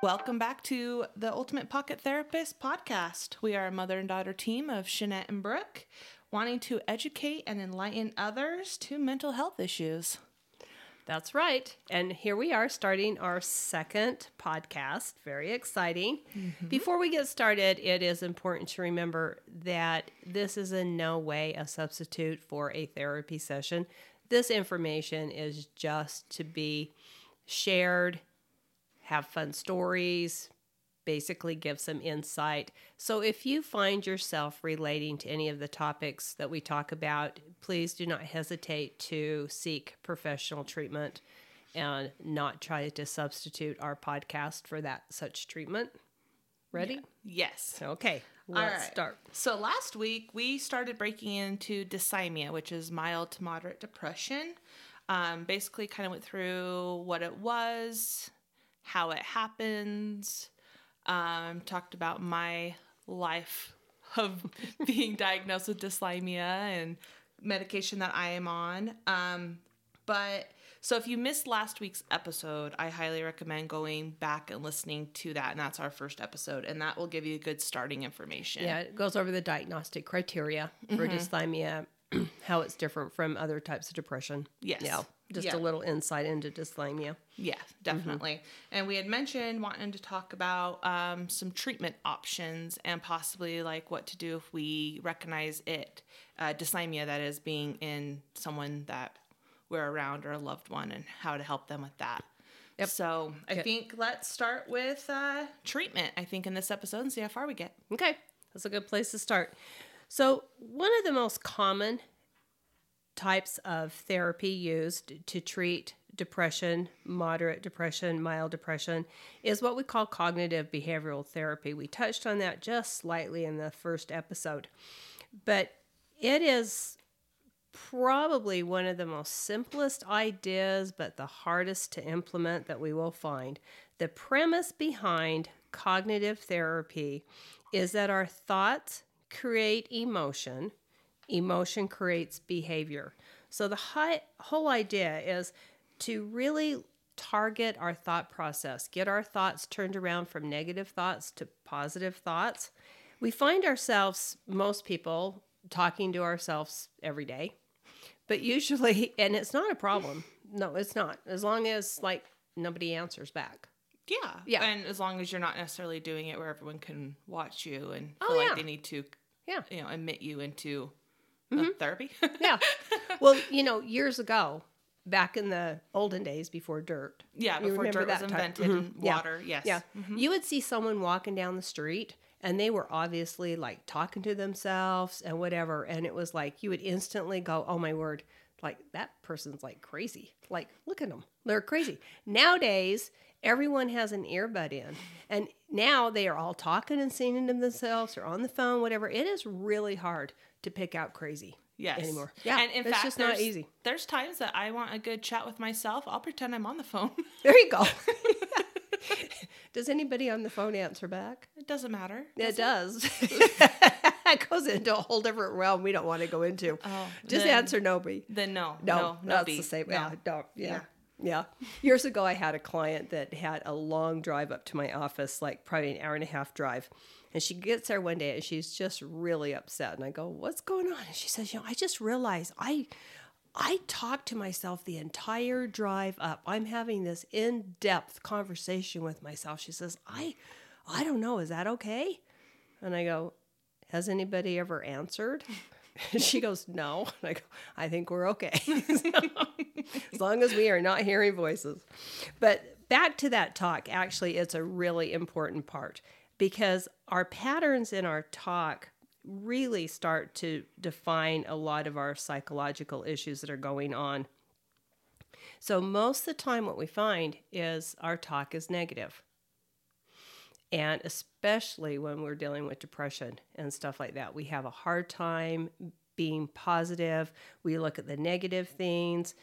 Welcome back to the Ultimate Pocket Therapist podcast. We are a mother and daughter team of Shannette and Brooke, wanting to educate and enlighten others to mental health issues. That's right. And here we are starting our second podcast. Very exciting. Mm-hmm. Before we get started, it is important to remember that this is in no way a substitute for a therapy session. This information is just to be shared, have fun stories, basically give some insight. So if you find yourself relating to any of the topics that we talk about, please do not hesitate to seek professional treatment and not try to substitute our podcast for that such treatment. Ready? Yes. Okay. Let's right. start. So last week we started breaking into dysthymia, which is mild to moderate depression. Um, basically, kind of went through what it was, how it happens. Um, talked about my life of being diagnosed with dysthymia and medication that I am on. Um, but so if you missed last week's episode, I highly recommend going back and listening to that. And that's our first episode. And that will give you good starting information. Yeah, it goes over the diagnostic criteria for Mm-hmm. how it's different from other types of depression. Yes. Yeah. Just Yeah. a little insight into dysthymia. Yeah, definitely. And we had mentioned wanting to talk about um, some treatment options and possibly like what to do if we recognize it, uh, dysthymia, that is, being in someone that we're around or a loved one and how to help them with that. Yep. So I Okay. think let's start with uh, treatment, I think, in this episode and see how far we get. Okay, that's a good place to start. So, one of the most common types of therapy used to treat depression, moderate depression, mild depression, is what we call cognitive behavioral therapy. We touched on that just slightly in the first episode, but it is probably one of the most simplest ideas, but the hardest to implement that we will find. The premise behind cognitive therapy is that our thoughts create emotion, emotion creates behavior. So the hi- whole idea is to really target our thought process, get our thoughts turned around from negative thoughts to positive thoughts. We find ourselves, most people, talking to ourselves every day, but usually, and it's not a problem. No, it's not. As long as like nobody answers back. Yeah. Yeah. And as long as you're not necessarily doing it where everyone can watch you and Oh, feel like they need to, Yeah. you know, admit you into Mm-hmm. uh, therapy. Yeah. well, you know, years ago, back in the olden days before dirt. Yeah, before dirt was invented Yeah. water, yes. Yeah. Mm-hmm. You would see someone walking down the street and they were obviously like talking to themselves and whatever. And it was like you would instantly go, oh my word, like that person's like crazy. Like, look at them. They're crazy. Nowadays, everyone has an earbud in. And now they are all talking and singing to themselves or on the phone, whatever. It is really hard to pick out crazy Yes. anymore. Yeah. And in it's fact, just not easy. There's times that I want a good chat with myself. I'll pretend I'm on the phone. There you go. Does anybody on the phone answer back? it doesn't matter. It does. it goes into a whole different realm we don't want to go into. Oh, Just then- answer nobody. Then no, No, no, no, that's the same. No. Yeah, don't. Yeah. Yeah. Yeah. Years ago, I had a client that had a long drive up to my office, like probably an hour and a half drive. And she gets there one day and she's just really upset. And I go, What's going on? And she says, You know, I just realized I. I talk to myself the entire drive up. I'm having this in-depth conversation with myself. She says, "I I don't know, is that okay?" And I go, "Has anybody ever answered?" She goes, "No." And I go, "I think we're okay." as long as we are not hearing voices. But back to that talk, actually, it's a really important part because our patterns in our talk really start to define a lot of our psychological issues that are going on. So, most of the time, what we find is our talk is negative. And especially when we're dealing with depression and stuff like that, we have a hard time being positive. We look at the negative things.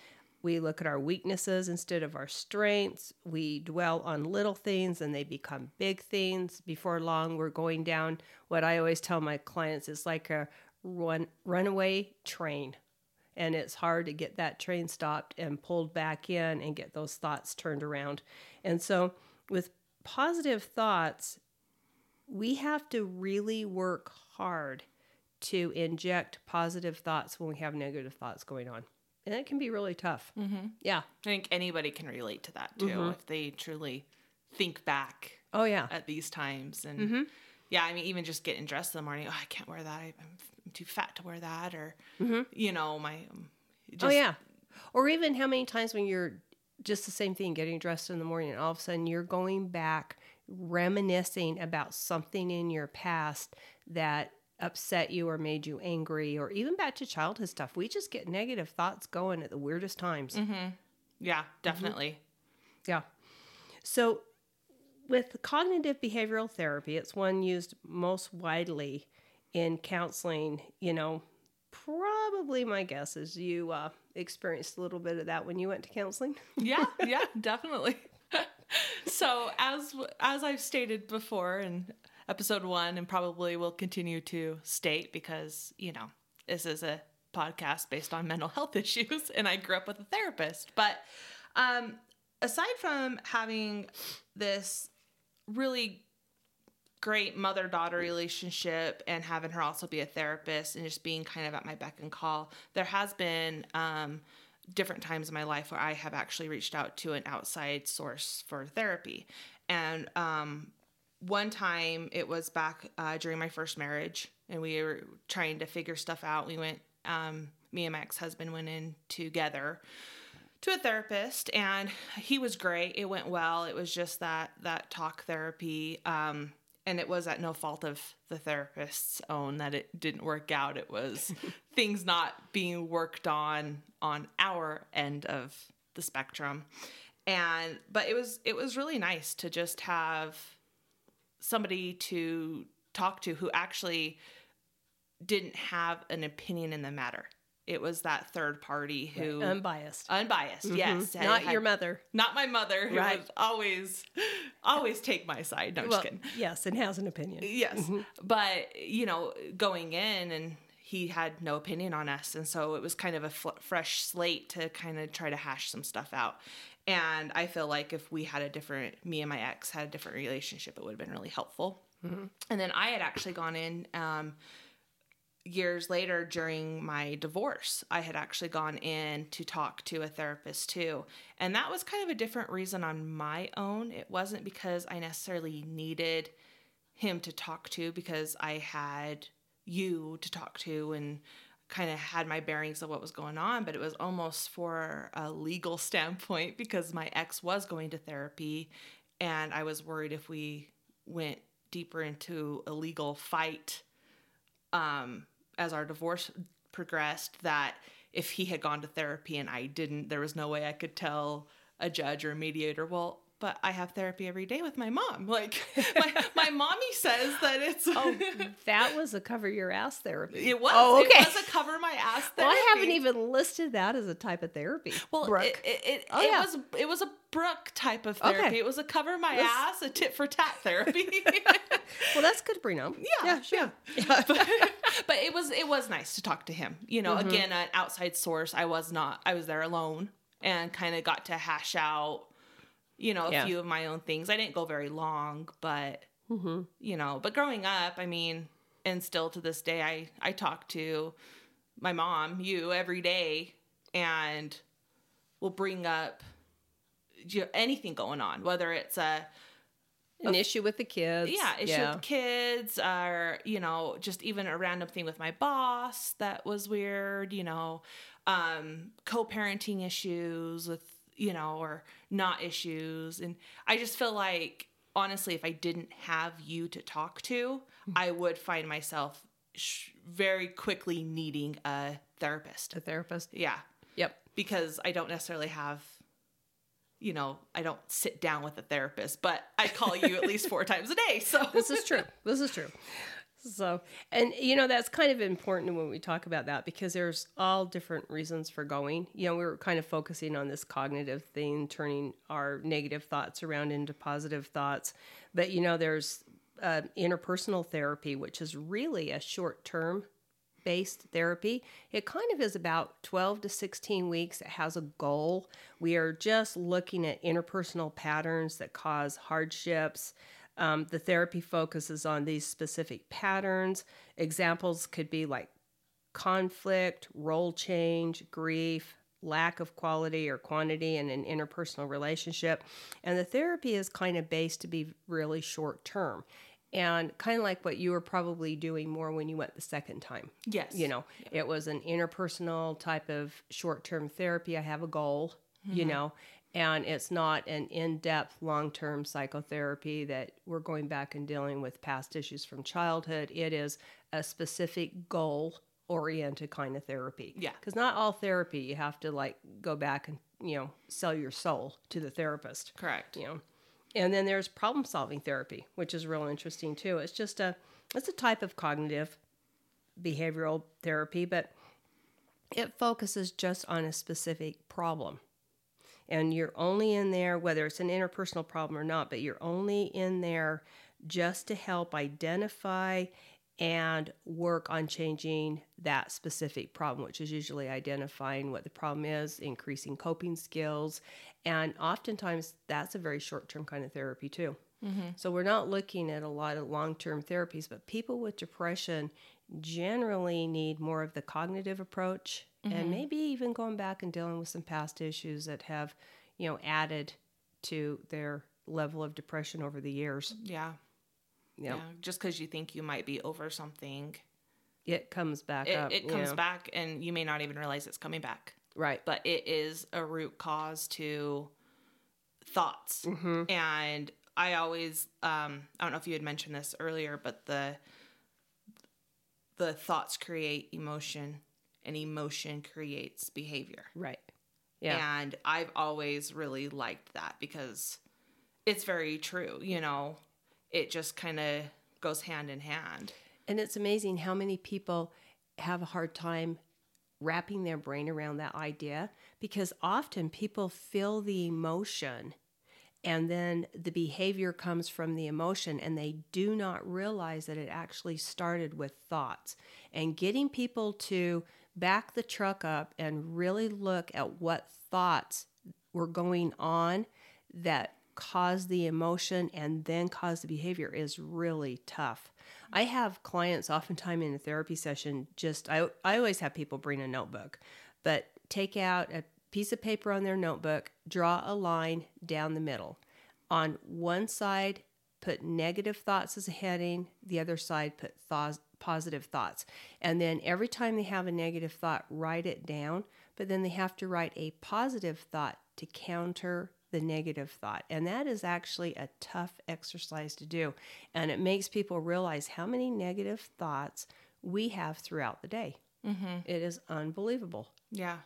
We look at our weaknesses instead of our strengths. We dwell on little things and they become big things. Before long, we're going down what I always tell my clients is like a run, runaway train. And it's hard to get that train stopped and pulled back in and get those thoughts turned around. And so, with positive thoughts, we have to really work hard to inject positive thoughts when we have negative thoughts going on. And it can be really tough. Mm-hmm. Yeah. I think anybody can relate to that too if they truly think back Oh, yeah. at these times. And yeah, I mean, even just getting dressed in the morning, oh, I can't wear that. I'm I'm too fat to wear that. Or, you know, my. um, Just, oh, yeah. Or even how many times when you're just the same thing, getting dressed in the morning, and all of a sudden you're going back, reminiscing about something in your past that upset you or made you angry, or even back to childhood stuff. We just get negative thoughts going at the weirdest times. Yeah, definitely. Yeah. So, with cognitive behavioral therapy, it's one used most widely in counseling. You know, probably my guess is you uh, experienced a little bit of that when you went to counseling. yeah, yeah, definitely. so as as I've stated before in episode one, and probably will continue to state because you know this is a podcast based on mental health issues, and I grew up with a therapist. But um, aside from having this really great mother daughter relationship and having her also be a therapist and just being kind of at my beck and call, there has been um, different times in my life where I have actually reached out to an outside source for therapy. And um, one time it was back uh, during my first marriage, and we were trying to figure stuff out. We went, um, me and my ex husband went in together to a therapist and he was great it went well it was just that that talk therapy um and it was at no fault of the therapist's own that it didn't work out. It was things not being worked on on our end of the spectrum. And but it was it was really nice to just have somebody to talk to who actually didn't have an opinion in the matter it was that third party who Unbiased. unbiased yes Mhm. Not had- your mother. not my mother who Right. would always always take my side no Well, just kidding yes, and has an opinion. yes but you know going in and he had no opinion on us and so it was kind of a fl- fresh slate to kind of try to hash some stuff out and i feel like if we had a different me and my ex had a different relationship it would have been really helpful and then i had actually gone in um, years later during my divorce i had actually gone in to talk to a therapist too. And that was kind of a different reason on my own. It wasn't because i necessarily needed him to talk to because i had you to talk to and kind of had my bearings of what was going on but it was almost for a legal standpoint because my ex was going to therapy and i was worried if we went deeper into a legal fight um, as our divorce progressed that if he had gone to therapy and I didn't, there was no way I could tell a judge or a mediator, well, but I have therapy every day with my mom. Like my, my mommy says that it's Oh, that was a cover your ass therapy. it was Oh, okay. it was a cover my ass therapy. well, I haven't even listed that as a type of therapy. well, Brooke. it, it, it, Oh, it yeah. was it was a Brooke type of Okay. therapy. It was a cover my This- ass, a tit for tat therapy. well, that's good to Yeah. Yeah, sure. but, but it was it was nice to talk to him. You know, Mm-hmm. again, an outside source. I was not. I was there alone and kind of got to hash out, you know, a Yeah. few of my own things. I didn't go very long, but Mm-hmm. you know, but growing up, I mean, and still to this day, I I talk to my mom, you every day, and will bring up you know, anything going on, whether it's a An issue with the kids. yeah, issue with kids, or you know, just even a random thing with my boss that was weird, you know, um, co-parenting issues with you know, or not issues, and I just feel like honestly, if I didn't have you to talk to, mm-hmm. I would find myself sh- very quickly needing a therapist. A therapist. Yeah, Yep. because I don't necessarily have. You know, I don't sit down with a therapist, but I call you at least four times a day. So This is true. This is true. So, and you know, that's kind of important when we talk about that because there's all different reasons for going. You know, we were kind of focusing on this cognitive thing, turning our negative thoughts around into positive thoughts. But, you know, there's uh, interpersonal therapy, which is really a short term based therapy, it kind of is about 12 to 16 weeks. It has a goal. We are just looking at interpersonal patterns that cause hardships. Um, the therapy focuses on these specific patterns. Examples could be like conflict, role change, grief, lack of quality or quantity in an interpersonal relationship. And the therapy is kind of based to be really short term and kind of like what you were probably doing more when you went the second time. Yes. You know, it was an interpersonal type of short term therapy. I have a goal, you know, and it's not an in depth long term psychotherapy that we're going back and dealing with past issues from childhood. It is a specific goal oriented kind of therapy. Yeah. Because not all therapy, you have to like go back and, you know, sell your soul to the therapist Correct. you know and then there's problem solving therapy which is real interesting too it's just a it's a type of cognitive behavioral therapy but it focuses just on a specific problem and you're only in there whether it's an interpersonal problem or not but you're only in there just to help identify and work on changing that specific problem, which is usually identifying what the problem is, increasing coping skills, and oftentimes that's a very short term kind of therapy too. Mm-hmm. So we're not looking at a lot of long term therapies, but people with depression generally need more of the cognitive approach and maybe even going back and dealing with some past issues that have, you know, added to their level of depression over the years. Yeah. Yeah. Yeah. Just because you think you might be over something, It comes back it, up. it comes yeah. back and you may not even realize it's coming back. Right. But it is a root cause to thoughts. Mm-hmm. And I always, um, I don't know if you had mentioned this earlier, but the the thoughts create emotion, and emotion creates behavior. Right. Yeah. And I've always really liked that because it's very true. You know, it just kind of goes hand in hand. And it's amazing how many people have a hard time wrapping their brain around that idea because often people feel the emotion and then the behavior comes from the emotion and they do not realize that it actually started with thoughts. And getting people to back the truck up and really look at what thoughts were going on that caused the emotion and then caused the behavior is really tough. I have clients oftentimes in a therapy session just I I always have people bring a notebook, but take out a piece of paper on their notebook, draw a line down the middle. On one side, put negative thoughts as a heading, the other side put thoughts positive thoughts. And then every time they have a negative thought, write it down, but then they have to write a positive thought to counter the negative thought. And that is actually a tough exercise to do. And it makes people realize how many negative thoughts we have throughout the day. Mm-hmm. is unbelievable. Yeah.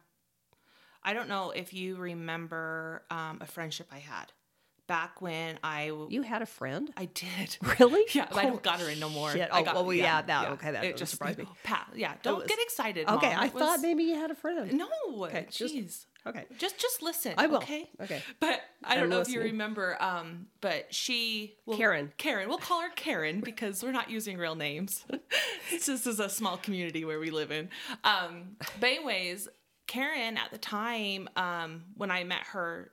I don't know if you remember um, a friendship I had back when I w- You had a friend? I did. Really? Yeah, I Oh, don't got her in no more. shit. I Oh, got, well, yeah, that- okay, that it just surprise me. Pat, yeah, don't was- get excited. Okay, Mom. I It thought was- maybe you had a friend. no. Okay, jeez. Okay. Just just listen. I will. Okay. Okay. But I don't I'm know if you remember. Um, but she well, Karen. Karen. We'll call her Karen because we're not using real names. this is a small community where we live in. Um, but anyways, Karen at the time um, when I met her,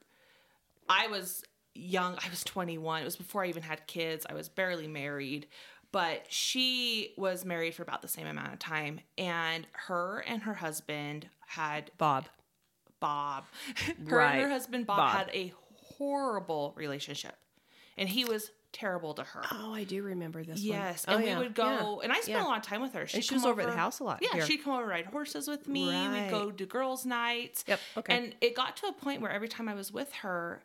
I was young. I was 21. It was before I even had kids. I was barely married. But she was married for about the same amount of time. And her and her husband had Bob. Bob. Her and her husband Bob, Bob. had a horrible relationship. And he was terrible to her. Oh, I do remember this Yes, one. and Oh, we yeah, would go, yeah, and I spent yeah. a lot of time with her. She'd she was over at the house a lot Yeah, here. she'd come over ride horses with me. Right. We'd go to girls' nights. Yep, okay. And it got to a point where every time I was with her,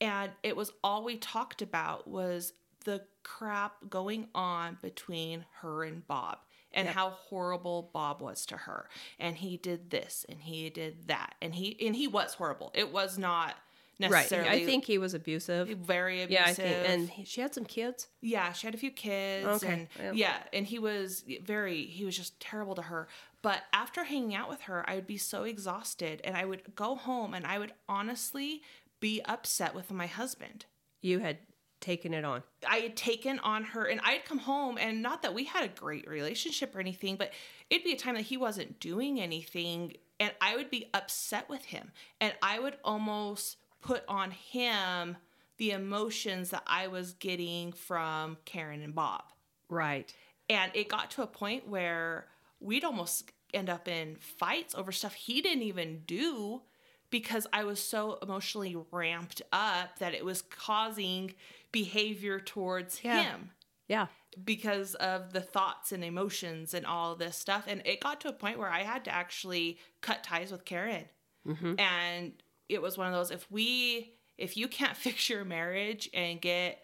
and it was all we talked about was the crap going on between her and Bob and how horrible Bob was to her. And he did this and he did that. And he and he was horrible. It was not Right. necessarily I think he was abusive. very abusive. Yeah, I think. And he- she had some kids. Yeah, she had a few kids. Okay, And yeah. yeah. and he was very, he was just terrible to her. But after hanging out with her, I would be so exhausted and I would go home and I would honestly be upset with my husband. You had taken it on. I had taken on her and I'd come home and not that we had a great relationship or anything, but it'd be a time that he wasn't doing anything and I would be upset with him and I would almost put on him the emotions that I was getting from Karen and Bob. Right. And it got to a point where we'd almost end up in fights over stuff he didn't even do because I was so emotionally ramped up that it was causing behavior towards Yeah. him Yeah. because of the thoughts and emotions and all this stuff. And it got to a point where I had to actually cut ties with Karen. Mm-hmm. And it was one of those if we, if you can't fix your marriage and get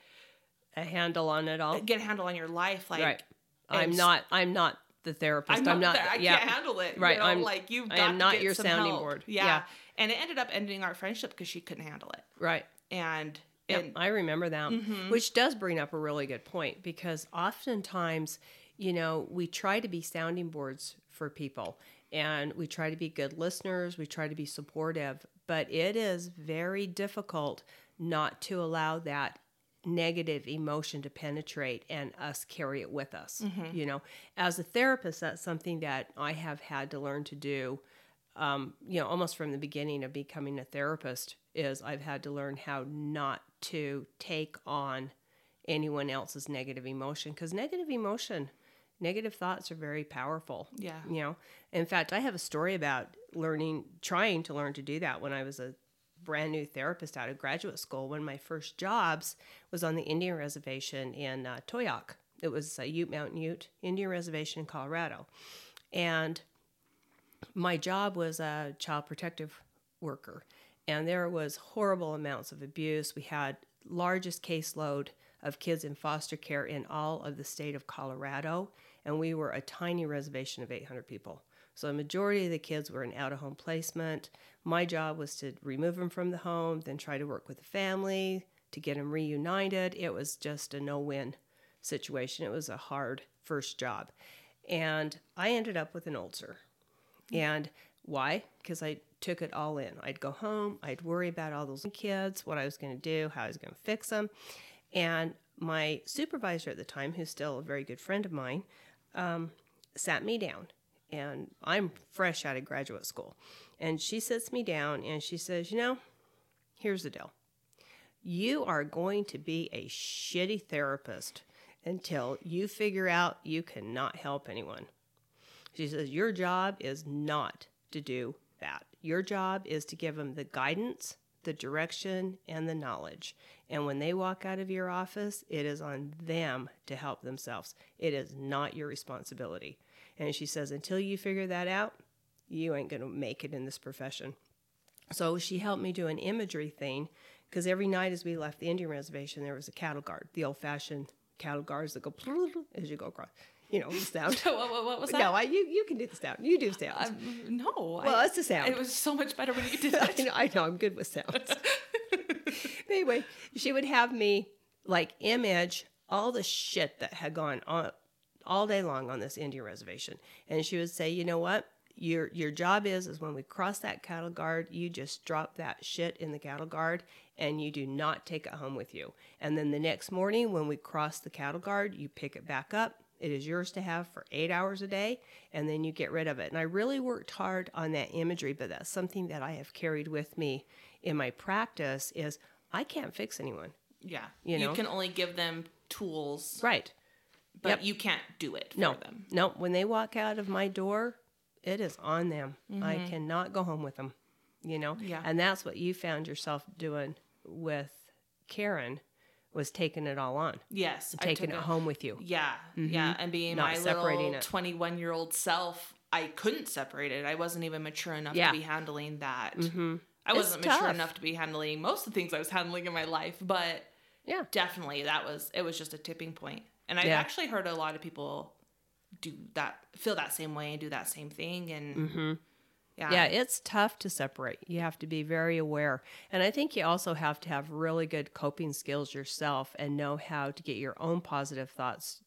A handle on it all. get a handle on your life, like right. I'm not. I'm not the therapist. I'm I'm not, not. there. I yeah. can't handle it. Right, You know, I'm- like you've i am not your sounding help. board. Yeah. Yeah. And it ended up ending our friendship because she couldn't handle it. Right. And, Yep, I remember that, Mm-hmm. which does bring up a really good point because oftentimes, you know, we try to be sounding boards for people and we try to be good listeners, we try to be supportive, but it is very difficult not to allow that negative emotion to penetrate and us carry it with us. You know, as a therapist, that's something that I have had to learn to do um, you know, almost from the beginning of becoming a therapist, is I've had to learn how not to take on anyone else's negative emotion because negative emotion, negative thoughts are very powerful. Yeah. You know, in fact, I have a story about learning, trying to learn to do that when I was a brand new therapist out of graduate school. One of my first jobs was on the Indian reservation in uh. It was a Ute Mountain Ute Indian reservation in Colorado. And my job was a child protective worker and there was horrible amounts of abuse we had largest caseload of kids in foster care in all of the state of colorado and we were a tiny reservation of 800 people so a majority of the kids were in out of home placement my job was to remove them from the home then try to work with the family to get them reunited it was just a no-win situation it was a hard first job and i ended up with an ulcer and why? Because I took it all in. I'd go home, I'd worry about all those kids, what I was going to do, how I was going to fix them. And my supervisor at the time, who's still a very good friend of mine, um, sat me down. And I'm fresh out of graduate school. And she sits me down and she says, You know, here's the deal. You are going to be a shitty therapist until you figure out you cannot help anyone. She says, Your job is not to do that. Your job is to give them the guidance, the direction, and the knowledge. And when they walk out of your office, it is on them to help themselves. It is not your responsibility. And she says, Until you figure that out, you ain't going to make it in this profession. So she helped me do an imagery thing because every night as we left the Indian reservation, there was a cattle guard, the old fashioned cattle guards that go as you go across. You know, the sound. what, what, what was that? No, I, you you can do the sound. You do sounds. Um, no. well, I, it's a sound. it was so much better when you did I that. know, I know, I'm good with sounds. anyway, she would have me like image all the shit that had gone on all day long on this Indian reservation, and she would say, "You know what? Your your job is is when we cross that cattle guard, you just drop that shit in the cattle guard, and you do not take it home with you. And then the next morning, when we cross the cattle guard, you pick it back up." It is yours to have for eight hours a day, and then you get rid of it. And I really worked hard on that imagery, but that's something that I have carried with me in my practice. Is I can't fix anyone, Yeah. You know? You, can only give them tools, right? But Yep. you can't do it for No, them. no. When they walk out of my door, it is on them. I cannot go home with them. You know, Mm-hmm. Yeah. And that's what you found yourself doing with Karen, was taking it all on, Yes. Taking it home with you. Yeah. Yeah. And being Not my separating little 21 year old self, I couldn't separate it. I wasn't even mature enough Yeah. to be handling that. Mm-hmm. I It's wasn't mature enough to be handling most of the things I was handling in my life, but Yeah. definitely that was it was just a tipping. And I've Yeah. actually heard a lot of people do that feel that same way and do that same thing and Mm-hmm. yeah. Yeah, it's tough to separate. You have to be very aware. And I think you also have to have really good coping skills yourself and know how to get your own positive thoughts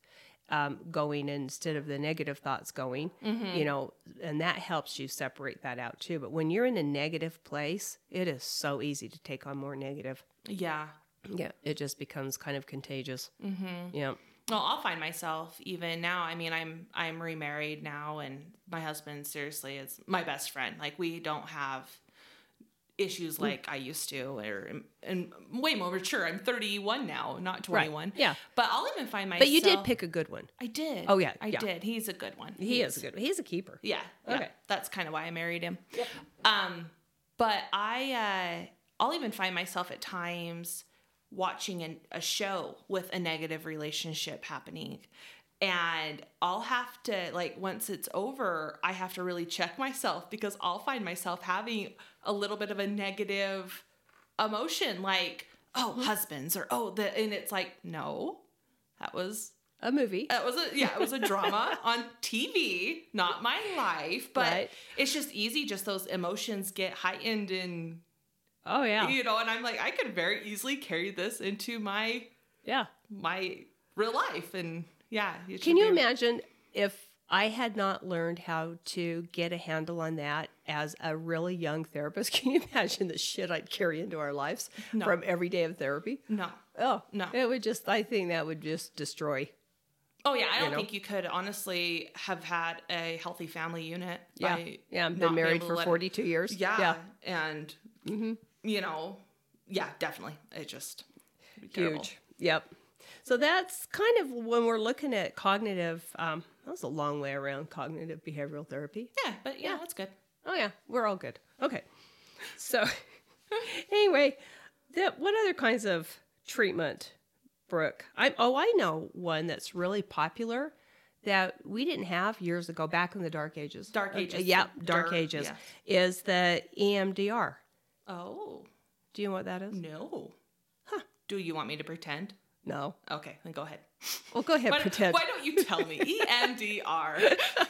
um, going instead of the negative thoughts going, you know, and that helps you separate that out too. But when you're in a negative place, it is so easy to take on more negative. Yeah. Yeah, it just becomes kind of contagious. Mm-hmm. Yeah. Well, I'll find myself even now. I mean, I'm I'm remarried now, and my husband seriously is my best friend. Like we don't have issues like I used to, or and way more mature. I'm 31 now, not 21. Yeah. but I'll even find myself. But you did pick a good one. I did. Oh, yeah, I yeah. did. He's a good one. He is a good. One. He's a keeper. Yeah. yeah. Okay. That's kind of why I married him. Um, but I, uh, I'll even find myself at times watching an, a show with a negative relationship happening. And I'll have to, like, once it's over, I have to really check myself because I'll find myself having a little bit of a negative emotion, like, oh, husbands, or oh, the, and it's like, no, that was A movie. that was a yeah, it was a drama on TV, not my life. But Right. it's just easy. Just those emotions get heightened, and oh yeah. you know. And I'm like, I could very easily carry this into my Yeah. my real life, and yeah. Can you imagine if I had not learned how to get a handle on that as a really young therapist? Can you imagine the shit I'd carry into our lives No. from every day of therapy? No. Oh, No. It would just, I think that would just destroy. Oh yeah, I don't know? think you could honestly have had a healthy family unit. Yeah. by yeah. I've been married for 42 years. Yeah, Yeah. Mm-hmm. You know, yeah, definitely. It just it'd terrible. Huge. Yep. So that's kind of when we're looking at cognitive, um, that was a long way around cognitive behavioral therapy. Yeah, but yeah, Yeah. that's good. Oh yeah, we're all good. Okay. So anyway, that what other kinds of treatment, Brooke? I oh I know one that's really popular that we didn't have years ago back in the dark ages. Dark Uh, ages, yeah, the dark dirt, ages yes. is the EMDR. Oh Do you know what that is? no. Huh. Do you want me to pretend? No. Okay, then go ahead. Well, go ahead, Why, pretend. why don't you tell me? E EMDR.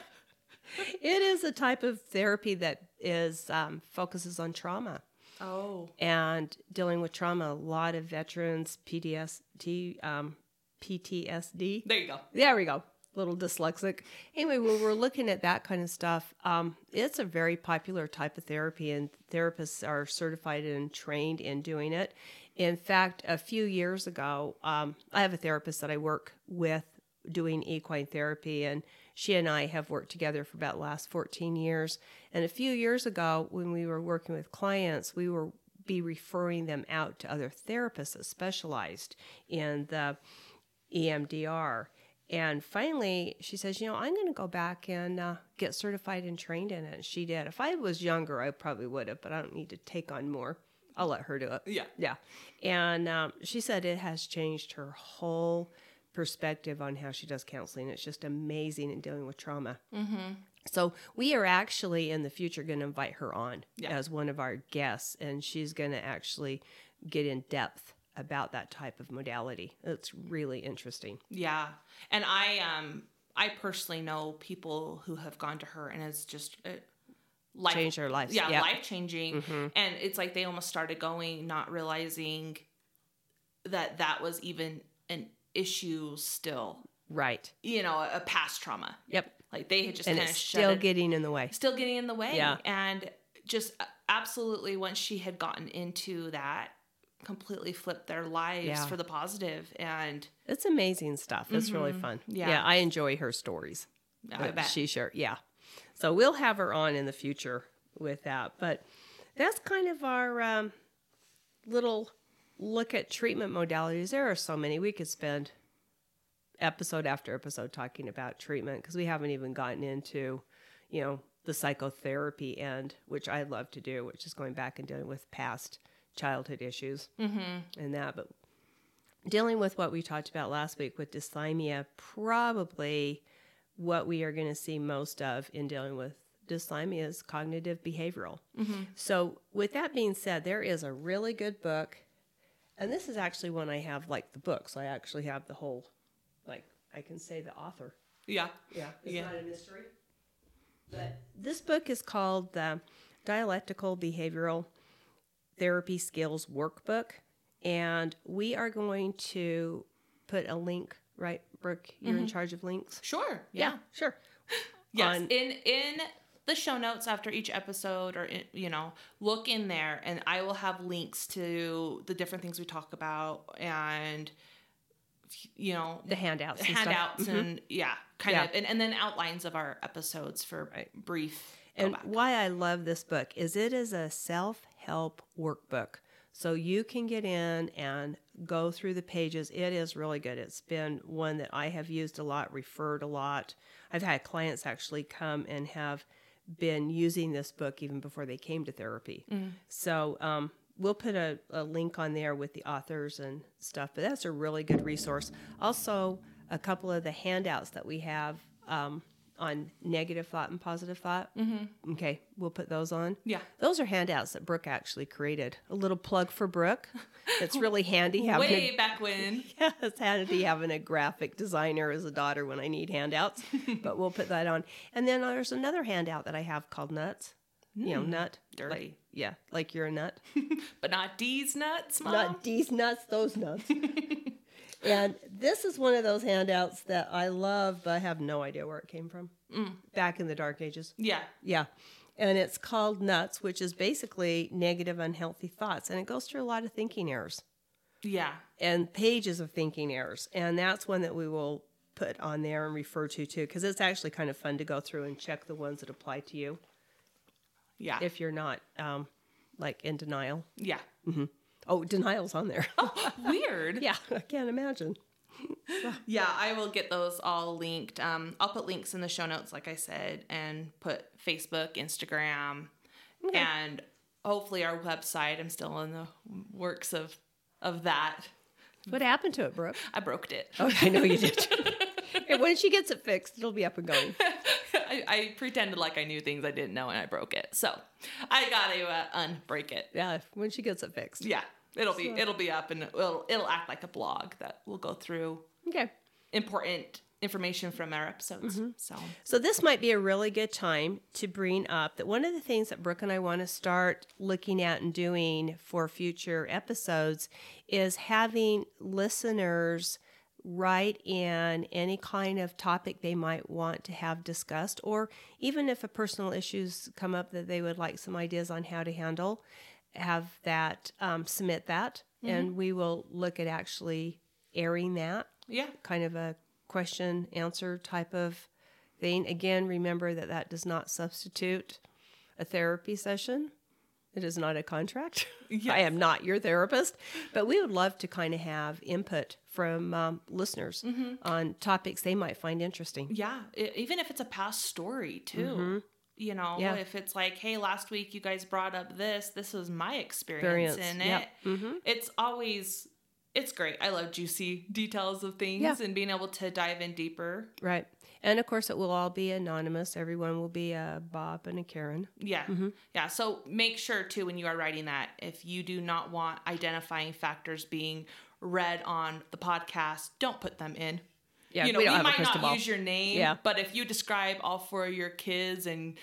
It is a type of therapy that is um, focuses on trauma. Oh. and dealing with trauma. A lot of veterans, PTSD, um, PTSD. There you go. There we go. Little dyslexic. Anyway, when we're looking at that kind of stuff, um, it's a very popular type of therapy, and therapists are certified and trained in doing it. In fact, a few years ago, um, I have a therapist that I work with doing equine therapy, and she and I have worked together for about last 14 years. And a few years ago, when we were working with clients, we were be referring them out to other therapists that specialized in the EMDR. And finally, she says, You know, I'm going to go back and uh, get certified and trained in it. And she did. If I was younger, I probably would have, but I don't need to take on more. I'll let her do it. Yeah. Yeah. And um, she said it has changed her whole perspective on how she does counseling. It's just amazing in dealing with trauma. Mm-hmm. So we are actually in the future going to invite her on Yeah. as one of our guests, and she's going to actually get in depth about that type of modality. It's really interesting. Yeah. And I um I personally know people who have gone to her and it's just uh, life Changed their lives. Yeah, Yep. life changing. And it's like they almost started going not realizing that that was even an issue still. Right. You know, a, past trauma. Yep. Like they had just kind of still it, getting in the way. still getting in the way. Yeah. And just uh, absolutely once she had gotten into that completely flipped their lives Yeah. for the positive and It's amazing stuff. It's really fun. Yeah. I enjoy her stories. I bet. She sure, yeah. So we'll have her on in the future with that. But that's kind of our um, little look at treatment modalities. There are so many. We could spend episode after episode talking about treatment because we haven't even gotten into, you know, the psychotherapy end, which I love to do, which is going back and dealing with past childhood issues mm-hmm. and that. But dealing with what we talked about last week with dysthymia, probably what we are going to see most of in dealing with dysthymia is cognitive behavioral. Mm-hmm. So, with that being said, there is a really good book, and this is actually one I have like the book, so I actually have the whole, like, I can say the author. yeah. Yeah, it's Yeah. not a mystery. But this book is called the Dialectical Behavioral Therapy Skills Workbook, and we are going to put a link. Right, Brooke, you're in charge of links. Sure. Yeah, Yeah. sure. Yes. On- in in the show notes after each episode, or you know, look in there, and I will have links to the different things we talk about and you know The handouts. and stuff. handouts Mhm. and yeah, kind Yeah. of, and, and then outlines of our episodes for brief. And back. why I love this book is it is a self help workbook. So you can get in and go through the pages. It is really good. It's been one that I have used a lot, referred a lot. I've had clients actually come and have been using this book even before they came to therapy. So um, we'll put a, a link on there with the authors and stuff, but that's a really good resource. Also, a couple of the handouts that we have um, on negative thought and positive thought. Mm-hmm. Okay, we'll put those on. Yeah. Those are handouts that Brooke actually created. A little plug for Brooke. It's really handy having a Way back when. yeah, it's handy having a graphic designer as a daughter when I need handouts. but we'll put that on. And then there's another handout that I have called Nuts. You know, nut. dirty. Like, yeah, like you're a nut. But not D's nuts, mom. Not these nuts, those nuts. And this is one of those handouts that I love, but I have no idea where it came from. Back in the dark ages. yeah. Yeah. And it's called Nuts, which is basically negative, unhealthy thoughts. And it goes through a lot of thinking errors. Yeah. and pages of thinking errors. And that's one that we will put on there and refer to too, because it's actually kind of fun to go through and check the ones that apply to you Yeah. if you're not um, like in denial. yeah. Oh, denial's on there. Weird. yeah, I can't imagine. Yeah, I will get those all linked. Um, I'll put links in the show notes, like I said, and put Facebook, Instagram, and hopefully our website. I'm still in the works of of that. What happened to it, Brooke? I broke it. Oh, I know you did. When she gets it fixed, it'll be up and going. I, I pretended like I knew things I didn't know, and I broke it. So I got to uh, unbreak it. Yeah, when she gets it fixed. Yeah, it'll be it'll be up, and it'll it'll act like a blog that will go through Okay. important information from our episodes. So So this might be a really good time to bring up that one of the things that Brooke and I want to start looking at and doing for future episodes is having listeners write in any kind of topic they might want to have discussed or even if a personal issues come up that they would like some ideas on how to handle have that um, submit that and we will look at actually airing that yeah, kind of a question answer type of thing. Again, remember that that does not substitute a therapy session. It is not a contract. I am not your therapist, but we would love to kind of have input from um, listeners on topics they might find interesting. Yeah, e- even if it's a past story too. You know, Mm-hmm. Yeah. if it's like, hey, last week you guys brought up this, this was my experience, Experience, in it. yep. Mhm. It's always, it's great. I love juicy details of things Yeah. and being able to dive in deeper. Right. And of course, it will all be anonymous. Everyone will be a Bob and a Karen. Yeah. Mm-hmm. Yeah. So make sure too when you are writing that, if you do not want identifying factors being read on the podcast, don't put them in. Yeah, you know, we we, might not ball. use your name, Yeah. but if you describe all four of your kids and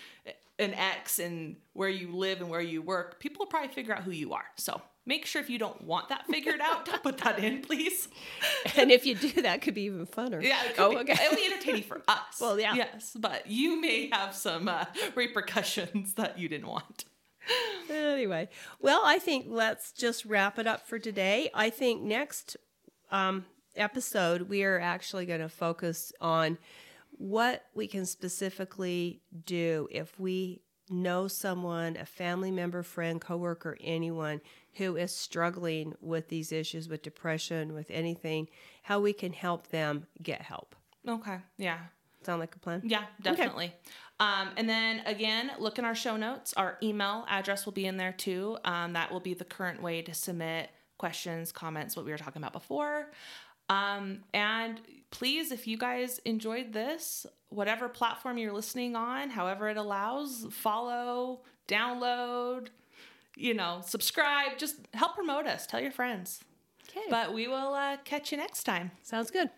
an ex and where you live and where you work, people will probably figure out who you are. So make sure if you don't want that figured out, don't put that in, please. And if you do, that could be even funner. Yeah, it could Oh, be, okay. it'll be entertaining for us. Well, yeah. Yes, but you may have some uh, repercussions that you didn't want. anyway, well, I think let's just wrap it up for today. I think next um, episode, we are actually going to focus on what we can specifically do if we know someone, a family member, friend, coworker, anyone who is struggling with these issues, with depression, with anything, how we can help them get help. Okay. Yeah. Sound like a plan? Yeah, definitely. Um, and then again, look in our show notes. Our email address will be in there too. Um, that will be the current way to submit questions, comments, what we were talking about before. Um, and please, if you guys enjoyed this, whatever platform you're listening on, however it allows, follow, download, you know, subscribe, just help promote us. Tell your friends. Okay. But we will uh, catch you next time. Sounds good.